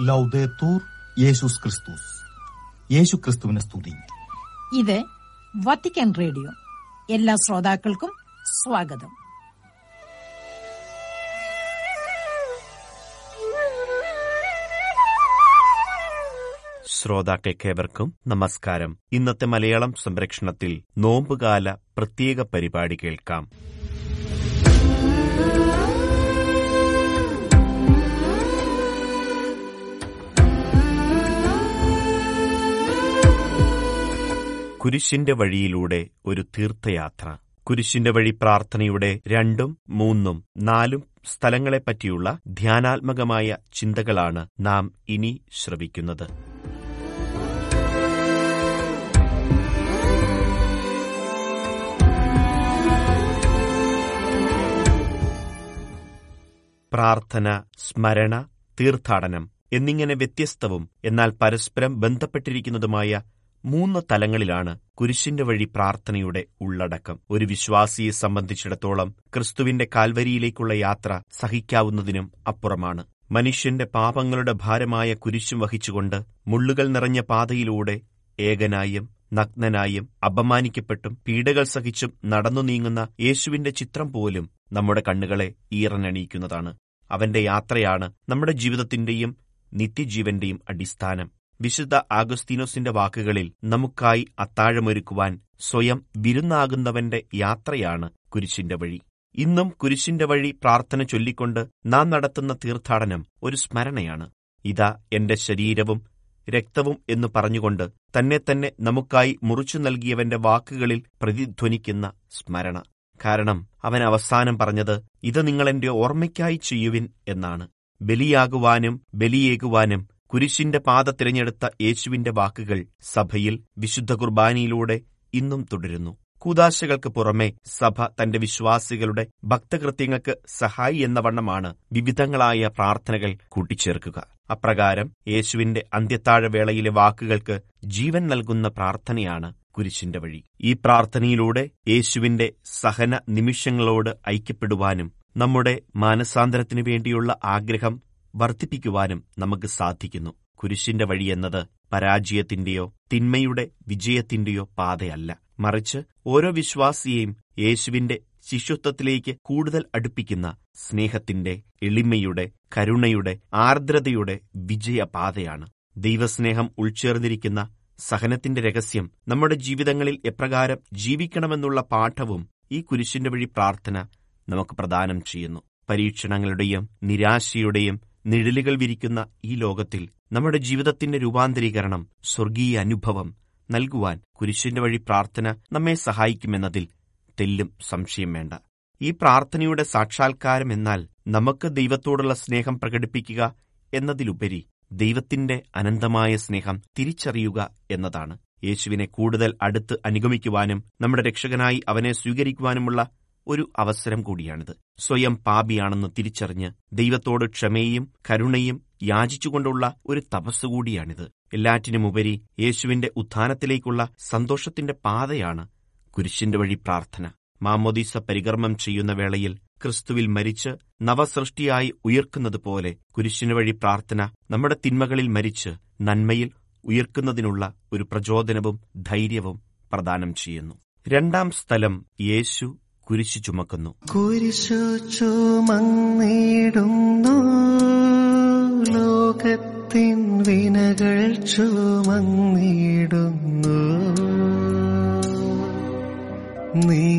ലൗദേത്തൂർ യേശുസ് ക്രിസ്തുസ് യേശു ക്രിസ്തുവിനെ സ്തുതി. ഇത് വത്തിക്കാൻ റേഡിയോ. എല്ലാ ശ്രോതാക്കൾക്കും സ്വാഗതം. ശ്രോതാക്കൾക്കേവർക്കും നമസ്കാരം. ഇന്നത്തെ മലയാളം സംരക്ഷണത്തിൽ നോമ്പുകാല പ്രത്യേക പരിപാടി കേൾക്കാം. കുരിശിന്റെ വഴിയിലൂടെ ഒരു തീർത്ഥയാത്ര. കുരിശിന്റെ വഴി പ്രാർത്ഥനയുടെ രണ്ടും മൂന്നും നാലും സ്ഥലങ്ങളെപ്പറ്റിയുള്ള ധ്യാനാത്മകമായ ചിന്തകളാണ് നാം ഇനി ശ്രവിക്കുന്നത്. പ്രാർത്ഥന സ്മരണ തീർത്ഥാടനം എന്നിങ്ങനെ വ്യത്യസ്തവും എന്നാൽ പരസ്പരം ബന്ധപ്പെട്ടിരിക്കുന്നതുമായ മൂന്ന് തലങ്ങളിലാണ് കുരിശിന്റെ വഴി പ്രാർത്ഥനയുടെ ഉള്ളടക്കം. ഒരു വിശ്വാസിയെ സംബന്ധിച്ചിടത്തോളം ക്രിസ്തുവിന്റെ കാൽവരിയിലേക്കുള്ള യാത്ര സഹിക്കാവുന്നതിനും അപ്പുറമാണ്. മനുഷ്യന്റെ പാപങ്ങളുടെ ഭാരമായ കുരിശും വഹിച്ചുകൊണ്ട് മുള്ളുകൾ നിറഞ്ഞ പാതയിലൂടെ ഏകനായും നഗ്നനായും അപമാനിക്കപ്പെട്ടും പീഡകൾ സഹിച്ചും നടന്നു നീങ്ങുന്ന യേശുവിന്റെ ചിത്രം പോലും നമ്മുടെ കണ്ണുകളെ ഈറനണിയിക്കുന്നതാണ്. അവന്റെ യാത്രയാണ് നമ്മുടെ ജീവിതത്തിന്റെയും നിത്യജീവന്റെയും അടിസ്ഥാനം. വിശുദ്ധ ആഗസ്തീനോസിന്റെ വാക്കുകളിൽ നമുക്കായി അത്താഴമൊരുക്കുവാൻ സ്വയം വിരുന്നാകുന്നവന്റെ യാത്രയാണ് കുരിശിന്റെ വഴി. ഇന്നും കുരിശിന്റെ വഴി പ്രാർത്ഥന ചൊല്ലിക്കൊണ്ട് നാം നടത്തുന്ന തീർത്ഥാടനം ഒരു സ്മരണയാണ്. ഇതാ എന്റെ ശരീരവും രക്തവും എന്ന് പറഞ്ഞുകൊണ്ട് തന്നെ തന്നെ നമുക്കായി മുറിച്ചു നൽകിയവന്റെ വാക്കുകളിൽ പ്രതിധ്വനിക്കുന്ന സ്മരണ. കാരണം അവൻ അവസാനം പറഞ്ഞത് ഇത് നിങ്ങളെന്റെ ഓർമ്മയ്ക്കായി ചെയ്യുവിൻ എന്നാണ്. ബലിയാകുവാനും ബലിയേകുവാനും കുരിശിന്റെ പാത തിരഞ്ഞെടുത്ത യേശുവിന്റെ വാക്കുകൾ സഭയിൽ വിശുദ്ധ കുർബാനയിലൂടെ ഇന്നും തുടരുന്നു. കൂതാശകൾക്ക് പുറമെ സഭ തന്റെ വിശ്വാസികളുടെ ഭക്തകൃത്യങ്ങൾക്ക് സഹായി എന്ന വണ്ണമാണ് വിവിധങ്ങളായ പ്രാർത്ഥനകൾ കൂട്ടിച്ചേർക്കുക. അപ്രകാരം യേശുവിന്റെ അന്ത്യത്താഴവേളയിലെ വാക്കുകൾക്ക് ജീവൻ നൽകുന്ന പ്രാർത്ഥനയാണ് കുരിശിന്റെ വഴി. ഈ പ്രാർത്ഥനയിലൂടെ യേശുവിന്റെ സഹന നിമിഷങ്ങളോട് ഐക്യപ്പെടുവാനും നമ്മുടെ മാനസാന്തരത്തിനു വേണ്ടിയുള്ള ആഗ്രഹം വർദ്ധിപ്പിക്കുവാനും നമുക്ക് സാധിക്കുന്നു. കുരിശിന്റെ വഴി എന്നത് പരാജയത്തിന്റെയോ തിന്മയുടെ വിജയത്തിന്റെയോ പാതയല്ല. മറിച്ച് ഓരോ വിശ്വാസിയെയും യേശുവിന്റെ ശിശുത്വത്തിലേക്ക് കൂടുതൽ അടുപ്പിക്കുന്ന സ്നേഹത്തിന്റെ എളിമയുടെ കരുണയുടെ ആർദ്രതയുടെ വിജയപാതയാണ് ദൈവസ്നേഹം ഉൾച്ചേർന്നിരിക്കുന്ന സഹനത്തിന്റെ രഹസ്യം നമ്മുടെ ജീവിതങ്ങളിൽ എപ്രകാരം ജീവിക്കണമെന്നുള്ള പാഠവും ഈ കുരിശിന്റെ വഴി പ്രാർത്ഥന നമുക്ക് പ്രദാനം ചെയ്യുന്നു. പരീക്ഷണങ്ങളുടെയും നിരാശയുടെയും നിഴലുകൾ വിരിക്കുന്ന ഈ ലോകത്തിൽ നമ്മുടെ ജീവിതത്തിന്റെ രൂപാന്തരീകരണം സ്വർഗീയ അനുഭവം നൽകുവാൻ കുരിശിന്റെ വഴി പ്രാർത്ഥന നമ്മെ സഹായിക്കുമെന്നതിൽ തെല്ലും സംശയം വേണ്ട. ഈ പ്രാർത്ഥനയുടെ സാക്ഷാത്കാരം എന്നാൽ നമുക്ക് ദൈവത്തോടുള്ള സ്നേഹം പ്രകടിപ്പിക്കുക എന്നതിലുപരി ദൈവത്തിന്റെ അനന്തമായ സ്നേഹം തിരിച്ചറിയുക എന്നതാണ്. യേശുവിനെ കൂടുതൽ അടുത്ത് അനുഗമിക്കുവാനും നമ്മുടെ രക്ഷകനായി അവനെ സ്വീകരിക്കുവാനുമുള്ള ഒരു അവസരം കൂടിയാണിത്. സ്വയം പാപിയാണെന്ന് തിരിച്ചറിഞ്ഞ് ദൈവത്തോട് ക്ഷമയും കരുണയും യാചിച്ചുകൊണ്ടുള്ള ഒരു തപസ് കൂടിയാണിത്. എല്ലാറ്റിനുമുപരി യേശുവിന്റെ ഉത്ഥാനത്തിലേക്കുള്ള സന്തോഷത്തിന്റെ പാതയാണ് കുരിശിന്റെ വഴി പ്രാർത്ഥന. മാമോദീസ പരികർമ്മം ചെയ്യുന്ന വേളയിൽ ക്രിസ്തുവിൽ മരിച്ച് നവസൃഷ്ടിയായി ഉയർക്കുന്നതുപോലെ കുരിശിനു വഴി പ്രാർത്ഥന നമ്മുടെ തിന്മകളിൽ മരിച്ച് നന്മയിൽ ഉയർക്കുന്നതിനുള്ള ഒരു പ്രചോദനവും ധൈര്യവും പ്രദാനം ചെയ്യുന്നു. രണ്ടാം സ്ഥലം യേശു കുരിശു ചുമക്കുന്നു. കുരിശു ചുമന്നിടുന്നു. ലോകത്തിൻ വിനകൾ ചുമന്നിടുന്നു. നീങ്ങുന്നു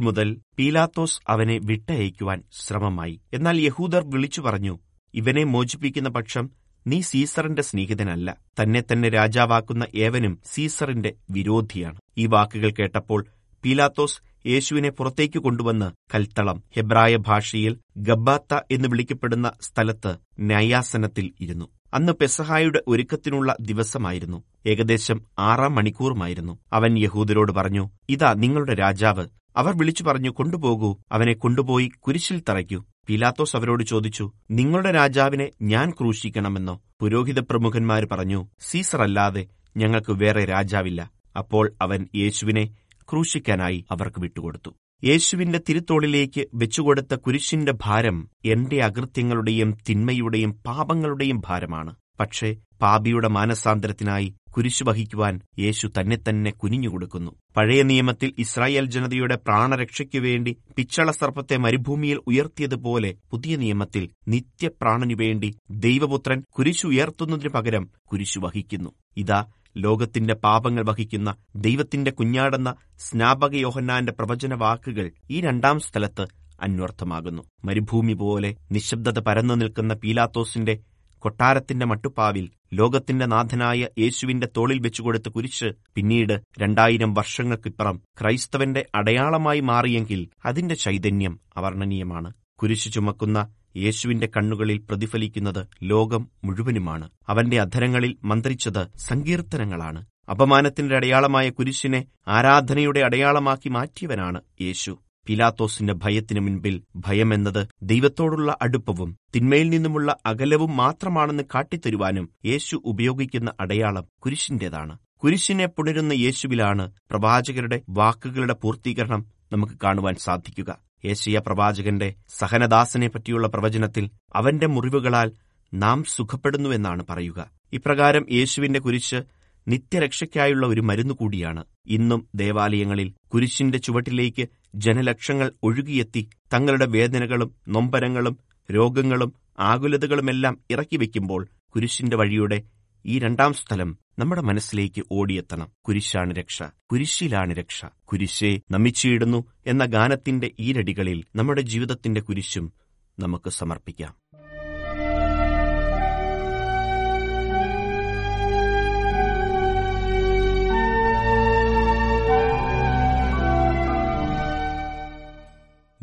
മുതൽ പീലാത്തോസ് അവനെ വിട്ടയക്കുവാൻ ശ്രമമായി. എന്നാൽ യഹൂദർ വിളിച്ചു പറഞ്ഞു ഇവനെ മോചിപ്പിക്കുന്ന പക്ഷം നീ സീസറിന്റെ സ്നേഹിതനല്ല. തന്നെ തന്നെ രാജാവാക്കുന്ന ഏവനും സീസറിന്റെ വിരോധിയാണ്. ഈ വാക്കുകൾ കേട്ടപ്പോൾ പീലാത്തോസ് യേശുവിനെ പുറത്തേക്ക് കൊണ്ടുവന്ന് കൽത്തളം ഹെബ്രായ ഭാഷയിൽ ഗബ്ബാത്ത എന്ന് വിളിക്കപ്പെടുന്ന സ്ഥലത്ത് ന്യായാസനത്തിൽ ഇരുന്നു. അന്ന് പെസഹായുടെ ഒരുക്കത്തിനുള്ള ദിവസമായിരുന്നു. ഏകദേശം ആറാം മണിക്കൂറുമായിരുന്നു. അവൻ യഹൂദരോട് പറഞ്ഞു ഇതാ നിങ്ങളുടെ രാജാവ്. അവർ വിളിച്ചു പറഞ്ഞു കൊണ്ടുപോകൂ. അവനെ കൊണ്ടുപോയി കുരിശിൽ തറയ്ക്കൂ. പീലാത്തോസ് അവരോട് ചോദിച്ചു നിങ്ങളുടെ രാജാവിനെ ഞാൻ ക്രൂശിക്കണമെന്നോ? പുരോഹിത പ്രമുഖന്മാർ പറഞ്ഞു സീസർ അല്ലാതെ ഞങ്ങൾക്ക് വേറെ രാജാവില്ല. അപ്പോൾ അവൻ യേശുവിനെ ക്രൂശിക്കാനായി അവർക്ക് വിട്ടുകൊടുത്തു. യേശുവിന്റെ തിരുത്തോളിലേക്ക് വെച്ചുകൊടുത്ത കുരിശിന്റെ ഭാരം എന്റെ അകൃത്യങ്ങളുടെയും തിന്മയുടെയും പാപങ്ങളുടെയും ഭാരമാണ്. പക്ഷേ പാപിയുടെ മാനസാന്തരത്തിനായി കുരിശു വഹിക്കുവാൻ യേശു തന്നെ തന്നെ കുനിഞ്ഞുകൊടുക്കുന്നു. പഴയ നിയമത്തിൽ ഇസ്രായേൽ ജനതയുടെ പ്രാണരക്ഷയ്ക്കു വേണ്ടി പിച്ചള സർപ്പത്തെ മരുഭൂമിയിൽ ഉയർത്തിയതുപോലെ പുതിയ നിയമത്തിൽ നിത്യപ്രാണനു വേണ്ടി ദൈവപുത്രൻ കുരിശു ഉയർത്തുന്നതിനു പകരം കുരിശു വഹിക്കുന്നു ഇതാ ലോകത്തിന്റെ പാപങ്ങൾ വഹിക്കുന്ന ദൈവത്തിന്റെ കുഞ്ഞാടെന്ന സ്നാപക യോഹന്നാന്റെ പ്രവചന വാക്കുകൾ ഈ രണ്ടാം സ്ഥലത്ത് അന്വർത്ഥമാകുന്നു. മരുഭൂമി പോലെ നിശബ്ദത പരന്നു നിൽക്കുന്ന പീലാത്തോസിന്റെ കൊട്ടാരത്തിന്റെ മട്ടുപ്പാവിൽ ലോകത്തിന്റെ നാഥനായ യേശുവിന്റെ തോളിൽ വെച്ചുകൊടുത്ത കുരിശ് പിന്നീട് രണ്ടായിരം വർഷങ്ങൾക്കിപ്പുറം ക്രൈസ്തവന്റെ അടയാളമായി മാറിയെങ്കിൽ അതിന്റെ ചൈതന്യം അവർണനീയമാണ്. കുരിശ് ചുമക്കുന്ന യേശുവിന്റെ കണ്ണുകളിൽ പ്രതിഫലിക്കുന്നത് ലോകം മുഴുവനുമാണ്. അവന്റെ അധരങ്ങളിൽ മന്ത്രിച്ചത് സങ്കീർത്തനങ്ങളാണ്. അപമാനത്തിന്റെ അടയാളമായ കുരിശിനെ ആരാധനയുടെ അടയാളമാക്കി മാറ്റിയവനാണ് യേശു. പിലാത്തോസിന്റെ ഭയത്തിനു മുൻപിൽ ഭയമെന്നത് ദൈവത്തോടുള്ള അടുപ്പവും തിന്മയിൽ നിന്നുമുള്ള അകലവും മാത്രമാണെന്ന് കാട്ടിത്തരുവാനും യേശു ഉപയോഗിക്കുന്ന അടയാളം കുരിശിന്റേതാണ്. കുരിശിനെ പുണരുന്ന യേശുവിലാണ് പ്രവാചകരുടെ വാക്കുകളുടെ പൂർത്തീകരണം നമുക്ക് കാണുവാൻ സാധിക്കുക. യേശയ പ്രവാചകന്റെ സഹനദാസനെ പറ്റിയുള്ള പ്രവചനത്തിൽ അവന്റെ മുറിവുകളാൽ നാം സുഖപ്പെടുന്നുവെന്നാണ് പറയുക. ഇപ്രകാരം യേശുവിന്റെ കുരിശ് നിത്യരക്ഷയ്ക്കായുള്ള ഒരു മരുന്നു കൂടിയാണ്. ഇന്നും ദേവാലയങ്ങളിൽ കുരിശിന്റെ ചുവട്ടിലേക്ക് ജനലക്ഷങ്ങൾ ഒഴുകിയെത്തി തങ്ങളുടെ വേദനകളും നൊമ്പരങ്ങളും രോഗങ്ങളും ആകുലതകളുമെല്ലാം ഇറക്കി വയ്ക്കുമ്പോൾ കുരിശിന്റെ വഴിയുടെ ഈ രണ്ടാം സ്ഥലം നമ്മുടെ മനസ്സിലേക്ക് ഓടിയെത്തണം. കുരിശാണ് രക്ഷ. കുരിശിലാണ് രക്ഷ. കുരിശെ നമിച്ചിടുന്നു എന്ന ഗാനത്തിന്റെ ഈരടികളിൽ നമ്മുടെ ജീവിതത്തിന്റെ കുരിശും നമുക്ക് സമർപ്പിക്കാം.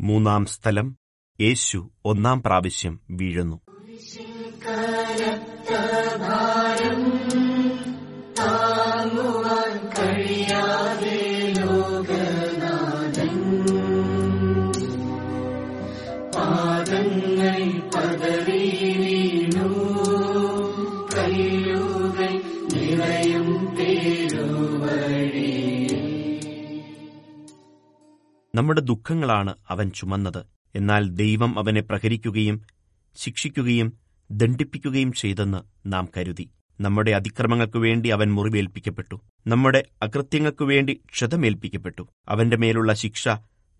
മൂന്നാം സ്ഥലം യേശു ഒന്നാം പ്രാവശ്യം വീഴുന്നു. നമ്മുടെ ദുഃഖങ്ങളാണ് അവൻ ചുമന്നത്. എന്നാൽ ദൈവം അവനെ പ്രഹരിക്കുകയും ശിക്ഷിക്കുകയും ദണ്ഡിപ്പിക്കുകയും ചെയ്തെന്ന് നാം കരുതി. നമ്മുടെ അതിക്രമങ്ങൾക്കു വേണ്ടി അവൻ മുറിവേൽപ്പിക്കപ്പെട്ടു. നമ്മുടെ അകൃത്യങ്ങൾക്കു വേണ്ടി ക്ഷതമേൽപ്പിക്കപ്പെട്ടു. അവന്റെ മേലുള്ള ശിക്ഷ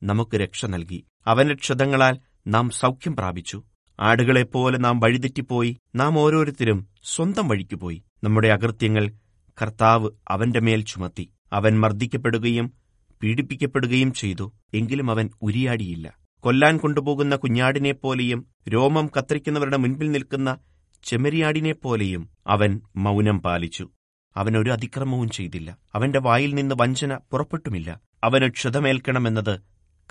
നമുക്ക് രക്ഷ നൽകി. അവന്റെ ക്ഷതങ്ങളാൽ നാം സൗഖ്യം പ്രാപിച്ചു. ആടുകളെപ്പോലെ നാം വഴിതെറ്റിപ്പോയി. നാം ഓരോരുത്തരും സ്വന്തം വഴിക്കുപോയി നമ്മുടെ അകൃത്യങ്ങൾ കർത്താവ് അവന്റെ മേൽ ചുമത്തി. അവൻ മർദ്ദിക്കപ്പെടുകയും പീഡിപ്പിക്കപ്പെടുകയും ചെയ്തു. എങ്കിലും അവൻ ഉരിയാടിയില്ല. കൊല്ലാൻ കൊണ്ടുപോകുന്ന കുഞ്ഞാടിനെപ്പോലെയും രോമം കത്തിരിക്കുന്നവരുടെ മുൻപിൽ നിൽക്കുന്ന ചെമ്മരിയാടിനെപ്പോലെയും അവൻ മൗനം പാലിച്ചു. അവനൊരു അതിക്രമവും ചെയ്തില്ല. അവന്റെ വായിൽ നിന്ന് വഞ്ചന പുറപ്പെട്ടുമില്ല. അവന് ക്ഷതമേൽക്കണമെന്നത്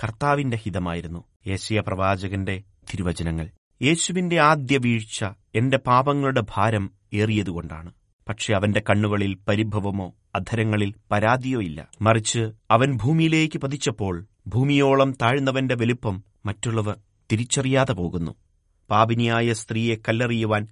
കർത്താവിന്റെ ഹിതമായിരുന്നു. യേശയ പ്രവാചകന്റെ തിരുവചനങ്ങൾ. യേശുവിന്റെ ആദ്യ വീഴ്ച എന്റെ പാപങ്ങളുടെ ഭാരം ഏറിയതുകൊണ്ടാണ്. പക്ഷെ അവന്റെ കണ്ണുകളിൽ പരിഭവമോ അധരങ്ങളിൽ പരാതിയോ ഇല്ല. മറിച്ച് അവൻ ഭൂമിയിലേക്ക് പതിച്ചപ്പോൾ ഭൂമിയോളം താഴ്ന്നവന്റെ വലിപ്പം മറ്റുള്ളവർ തിരിച്ചറിയാതെ പോകുന്നു. പാപിനിയായ സ്ത്രീയെ കല്ലെറിയുവാൻ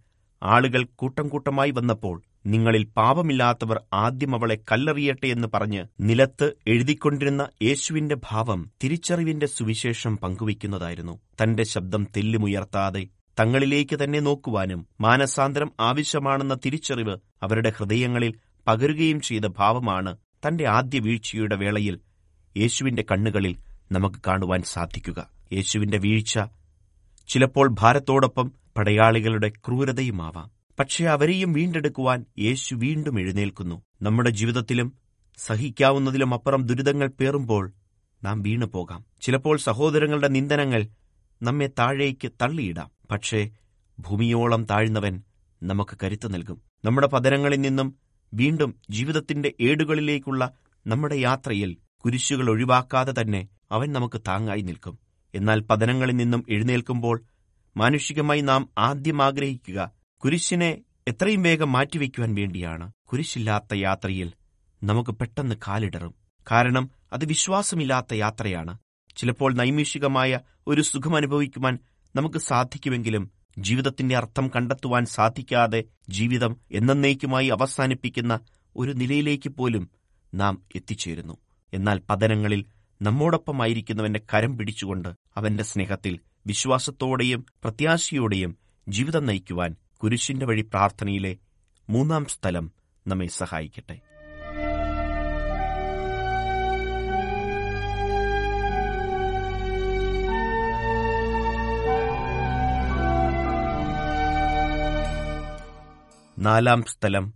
ആളുകൾ കൂട്ടം കൂട്ടമായി വന്നപ്പോൾ നിങ്ങളിൽ പാപമില്ലാത്തവർ ആദ്യം അവളെ കല്ലെറിയട്ടെ എന്ന് പറഞ്ഞ് നിലത്ത് എഴുതിക്കൊണ്ടിരുന്ന യേശുവിന്റെ ഭാവം തിരിച്ചറിവിന്റെ സുവിശേഷം പങ്കുവയ്ക്കുന്നതായിരുന്നു. തന്റെ ശബ്ദം തെല്ലുമുയർത്താതെ തങ്ങളിലേക്ക് തന്നെ നോക്കുവാനും മാനസാന്തരം ആവശ്യമാണെന്ന തിരിച്ചറിവ് അവരുടെ ഹൃദയങ്ങളിൽ പകരുകയും ചെയ്ത ഭാവമാണ് തന്റെ ആദ്യ വീഴ്ചയുടെ വേളയിൽ യേശുവിന്റെ കണ്ണുകളിൽ നമുക്ക് കാണുവാൻ സാധിക്കുക. യേശുവിന്റെ വീഴ്ച ചിലപ്പോൾ ഭാരത്തോടൊപ്പം പടയാളികളുടെ ക്രൂരതയുമാവാം. പക്ഷേ അവരെയും വീണ്ടെടുക്കുവാൻ യേശു വീണ്ടും എഴുന്നേൽക്കുന്നു. നമ്മുടെ ജീവിതത്തിലും സഹിക്കാവുന്നതിലും അപ്പുറം ദുരിതങ്ങൾ പേറുമ്പോൾ നാം വീണു പോകാം. ചിലപ്പോൾ സഹോദരങ്ങളുടെ നിന്ദനങ്ങൾ നമ്മെ താഴേക്ക് തള്ളിയിടാം. പക്ഷേ ഭൂമിയോളം താഴ്ന്നവൻ നമുക്ക് കരുത്തു നൽകും. നമ്മുടെ പതനങ്ങളിൽ നിന്നും വീണ്ടും ജീവിതത്തിന്റെ ഏടുകളിലേക്കുള്ള നമ്മുടെ യാത്രയിൽ കുരിശുകൾ ഒഴിവാക്കാതെ തന്നെ അവൻ നമുക്ക് താങ്ങായി നിൽക്കും. എന്നാൽ പതനങ്ങളിൽ നിന്നും എഴുന്നേൽക്കുമ്പോൾ മാനുഷികമായി നാം ആദ്യം ആഗ്രഹിക്കുക കുരിശിനെ എത്രയും വേഗം മാറ്റിവെക്കുവാൻ വേണ്ടിയാണ്. കുരിശില്ലാത്ത യാത്രയിൽ നമുക്ക് പെട്ടെന്ന് കാലിടറും. കാരണം അത് വിശ്വാസമില്ലാത്ത യാത്രയാണ്. ചിലപ്പോൾ നൈമിഷികമായ ഒരു സുഖമനുഭവിക്കുവാൻ നമുക്ക് സാധിക്കുമെങ്കിലും ജീവിതത്തിന്റെ അർത്ഥം കണ്ടെത്തുവാൻ സാധിക്കാതെ ജീവിതം എന്നേക്കുമായി അവസാനിപ്പിക്കുന്ന ഒരു നിലയിലേക്ക് പോലും നാം എത്തിച്ചേരുന്നു. എന്നാൽ പതനങ്ങളിൽ നമ്മോടൊപ്പമായിരിക്കുന്നവന്റെ കരം പിടിച്ചുകൊണ്ട് അവന്റെ സ്നേഹത്തിൽ വിശ്വാസത്തോടെയും പ്രത്യാശയോടെയും ജീവിതം നയിക്കുവാൻ കുരിശിന്റെ വഴി പ്രാർത്ഥനയിലെ മൂന്നാം സ്ഥലം നമ്മെ സഹായിക്കട്ടെ. നാലാം സ്ഥലം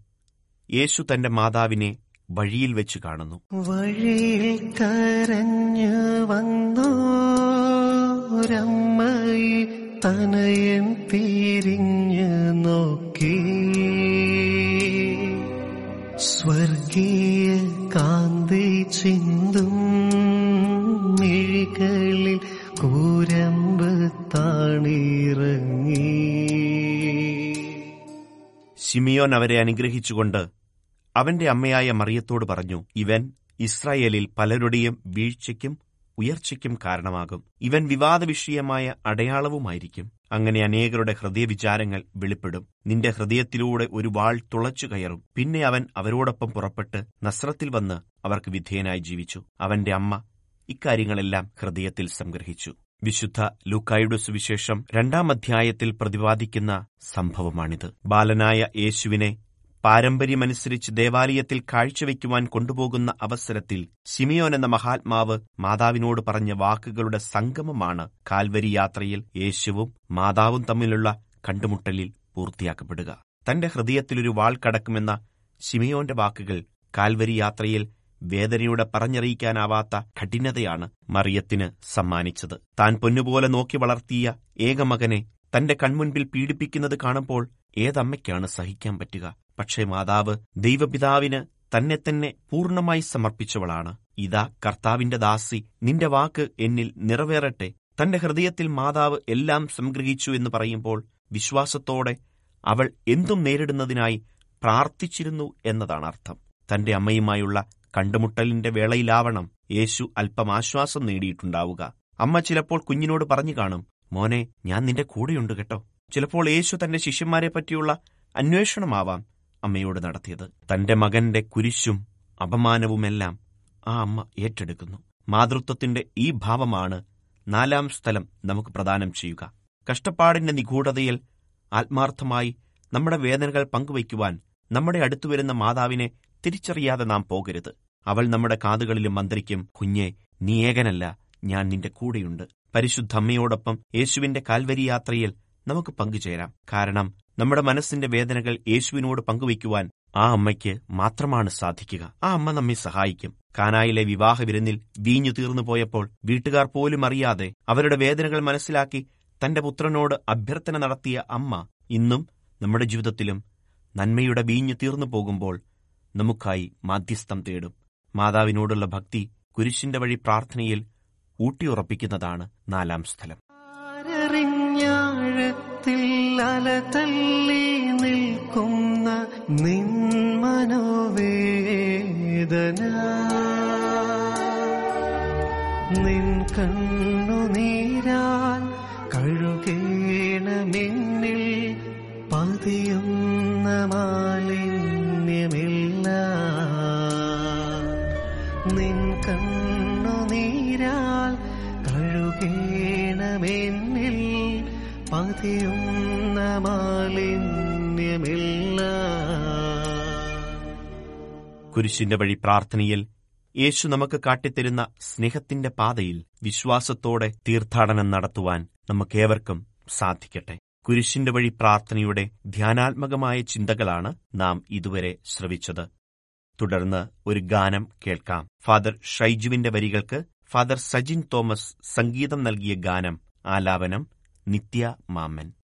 യേശു തന്റെ മാതാവിനെ വഴിയിൽ വെച്ച് കാണുന്നു. വഴിയിൽ കരഞ്ഞു വന്നോരമ്മയി തനയൻ തിരിഞ്ഞു നോക്കി. ശിമിയോൻ അവരെ അനുഗ്രഹിച്ചുകൊണ്ട് അവന്റെ അമ്മയായ മറിയത്തോട് പറഞ്ഞു ഇവൻ ഇസ്രായേലിൽ പലരുടെയും വീഴ്ചയ്ക്കും ഉയർച്ചയ്ക്കും കാരണമാകും. ഇവൻ വിവാദ വിഷയമായ അടയാളവുമായിരിക്കും. അങ്ങനെ അനേകരുടെ ഹൃദയവിചാരങ്ങൾ വെളിപ്പെടും. നിന്റെ ഹൃദയത്തിലൂടെ ഒരു വാൾ തുളച്ചു കയറും. പിന്നെ അവൻ അവരോടൊപ്പം പുറപ്പെട്ട് നസ്രത്തിൽ വന്ന് അവർക്ക് വിധേയനായി ജീവിച്ചു. അവന്റെ അമ്മ ഇക്കാര്യങ്ങളെല്ലാം ഹൃദയത്തിൽ സംഗ്രഹിച്ചു. വിശുദ്ധ ലൂക്കായുടെ സുവിശേഷം രണ്ടാം അധ്യായത്തിൽ പ്രതിപാദിക്കുന്ന സംഭവമാണിത്. ബാലനായ യേശുവിനെ പാരമ്പര്യമനുസരിച്ച് ദേവാലയത്തിൽ കാഴ്ചവെക്കുവാൻ കൊണ്ടുപോകുന്ന അവസരത്തിൽ സിമിയോൻ എന്ന മഹാത്മാവ് മാതാവിനോട് പറഞ്ഞ വാക്കുകളുടെ സംഗമമാണ് കാൽവരി യാത്രയിൽ യേശുവും മാതാവും തമ്മിലുള്ള കണ്ടുമുട്ടലിൽ പൂർത്തിയാക്കപ്പെടുക. തന്റെ ഹൃദയത്തിലൊരു വാൾ കടക്കുമെന്ന സിമിയോന്റെ വാക്കുകൾ കാൽവരി യാത്രയിൽ വേദനയുടെ പറഞ്ഞറിയിക്കാനാവാത്ത കഠിനതയാണ് മറിയത്തിന് സമ്മാനിച്ചത്. താൻ പൊന്നുപോലെ നോക്കി വളർത്തിയ ഏകമകനെ തന്റെ കൺമുൻപിൽ പീഡിപ്പിക്കുന്നത് കാണുമ്പോൾ ഏതമ്മയ്ക്കാണ് സഹിക്കാൻ പറ്റുക? പക്ഷേ മാതാവ് ദൈവപിതാവിന് തന്നെ തന്നെ പൂർണമായി സമർപ്പിച്ചവളാണ്. ഇതാ കർത്താവിന്റെ ദാസി നിന്റെ വാക്ക് എന്നിൽ നിറവേറട്ടെ. തന്റെ ഹൃദയത്തിൽ മാതാവ് എല്ലാം സംഗ്രഹിച്ചു എന്ന് പറയുമ്പോൾ വിശ്വാസത്തോടെ അവൾ എന്തും നേരിടുന്നതിനായി പ്രാർത്ഥിച്ചിരുന്നു എന്നതാണ് അർത്ഥം. തന്റെ അമ്മയുമായുള്ള കണ്ടുമുട്ടലിന്റെ വേളയിലാവണം. യേശു അല്പം ആശ്വാസം നേടിയിട്ടുണ്ടാവുക. അമ്മ ചിലപ്പോൾ കുഞ്ഞിനോട് പറഞ്ഞു കാണും മോനെ ഞാൻ നിന്റെ കൂടെയുണ്ട് കേട്ടോ. ചിലപ്പോൾ യേശു തന്റെ ശിഷ്യന്മാരെ പറ്റിയുള്ള അന്വേഷണമാവാം അമ്മയോട് നടത്തിയത്. തന്റെ മകന്റെ കുരിശും അപമാനവുമെല്ലാം ആ അമ്മ ഏറ്റെടുക്കുന്നു. മാതൃത്വത്തിന്റെ ഈ ഭാവമാണ് നാലാം സ്ഥലം നമുക്ക് പ്രദാനം ചെയ്യുക. കഷ്ടപ്പാടിന്റെ നിഗൂഢതയിൽ ആത്മാർത്ഥമായി നമ്മുടെ വേദനകൾ പങ്കുവയ്ക്കുവാൻ നമ്മുടെ അടുത്തുവരുന്ന മാതാവിനെ തിരിച്ചറിയാതെ നാം പോകരുത്. അവൾ നമ്മുടെ കാതുകളിലും മന്ത്രിക്കും കുഞ്ഞെ നീ ഏകനല്ല ഞാൻ നിന്റെ കൂടെയുണ്ട്. പരിശുദ്ധ അമ്മയോടൊപ്പം യേശുവിന്റെ കാൽവരി യാത്രയിൽ നമുക്ക് പങ്കുചേരാം. കാരണം നമ്മുടെ മനസ്സിന്റെ വേദനകൾ യേശുവിനോട് പങ്കുവയ്ക്കുവാൻ ആ അമ്മയ്ക്ക് മാത്രമാണ് സാധിക്കുക. ആ അമ്മ നമ്മെ സഹായിക്കും. കാനായിലെ വിവാഹ വിരുന്നിൽ വീഞ്ഞു തീർന്നു പോയപ്പോൾ വീട്ടുകാർ പോലും അറിയാതെ അവരുടെ വേദനകൾ മനസ്സിലാക്കി തന്റെ പുത്രനോട് അഭ്യർത്ഥന നടത്തിയ അമ്മ ഇന്നും നമ്മുടെ ജീവിതത്തിലും നന്മയുടെ വീഞ്ഞു തീർന്നു പോകുമ്പോൾ നമുക്കായി മാധ്യസ്ഥം തേടും. മാതാവിനോടുള്ള ഭക്തി കുരിശിന്റെ വഴി പ്രാർത്ഥനയിൽ ഊട്ടിയുറപ്പിക്കുന്നതാണ് നാലാം സ്ഥലം. തല്ലി നിൽക്കുന്ന നിൻ മനോവേദന നിൻ കണ്ണുനീരാൽ കഴുകേണമെന്നിൽ പതിയുന്ന മാലിന്യമില്ല കുരിശിന്റെ വഴി പ്രാർത്ഥനയിൽ യേശു നമുക്ക് കാട്ടിത്തരുന്ന സ്നേഹത്തിന്റെ പാതയിൽ വിശ്വാസത്തോടെ തീർത്ഥാടനം നടത്തുവാൻ നമുക്കേവർക്കും സാധിക്കട്ടെ. കുരിശിന്റെ വഴി പ്രാർത്ഥനയുടെ ധ്യാനാത്മകമായ ചിന്തകളാണ് നാം ഇതുവരെ ശ്രവിച്ചത്. തുടർന്ന് ഒരു ഗാനം കേൾക്കാം. ഫാദർ ഷൈജുവിന്റെ വരികൾക്ക് ഫാദർ സജിൻ തോമസ് സംഗീതം നൽകിയ ഗാനം ആലാപനം നിത്യ മാമൻ ും.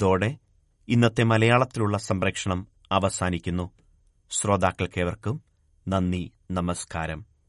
ഇതോടെ ഇന്നത്തെ മലയാളത്തിലുള്ള സംപ്രേക്ഷണം അവസാനിക്കുന്നു. ശ്രോതാക്കൾക്കേവർക്കും നന്ദി നമസ്കാരം.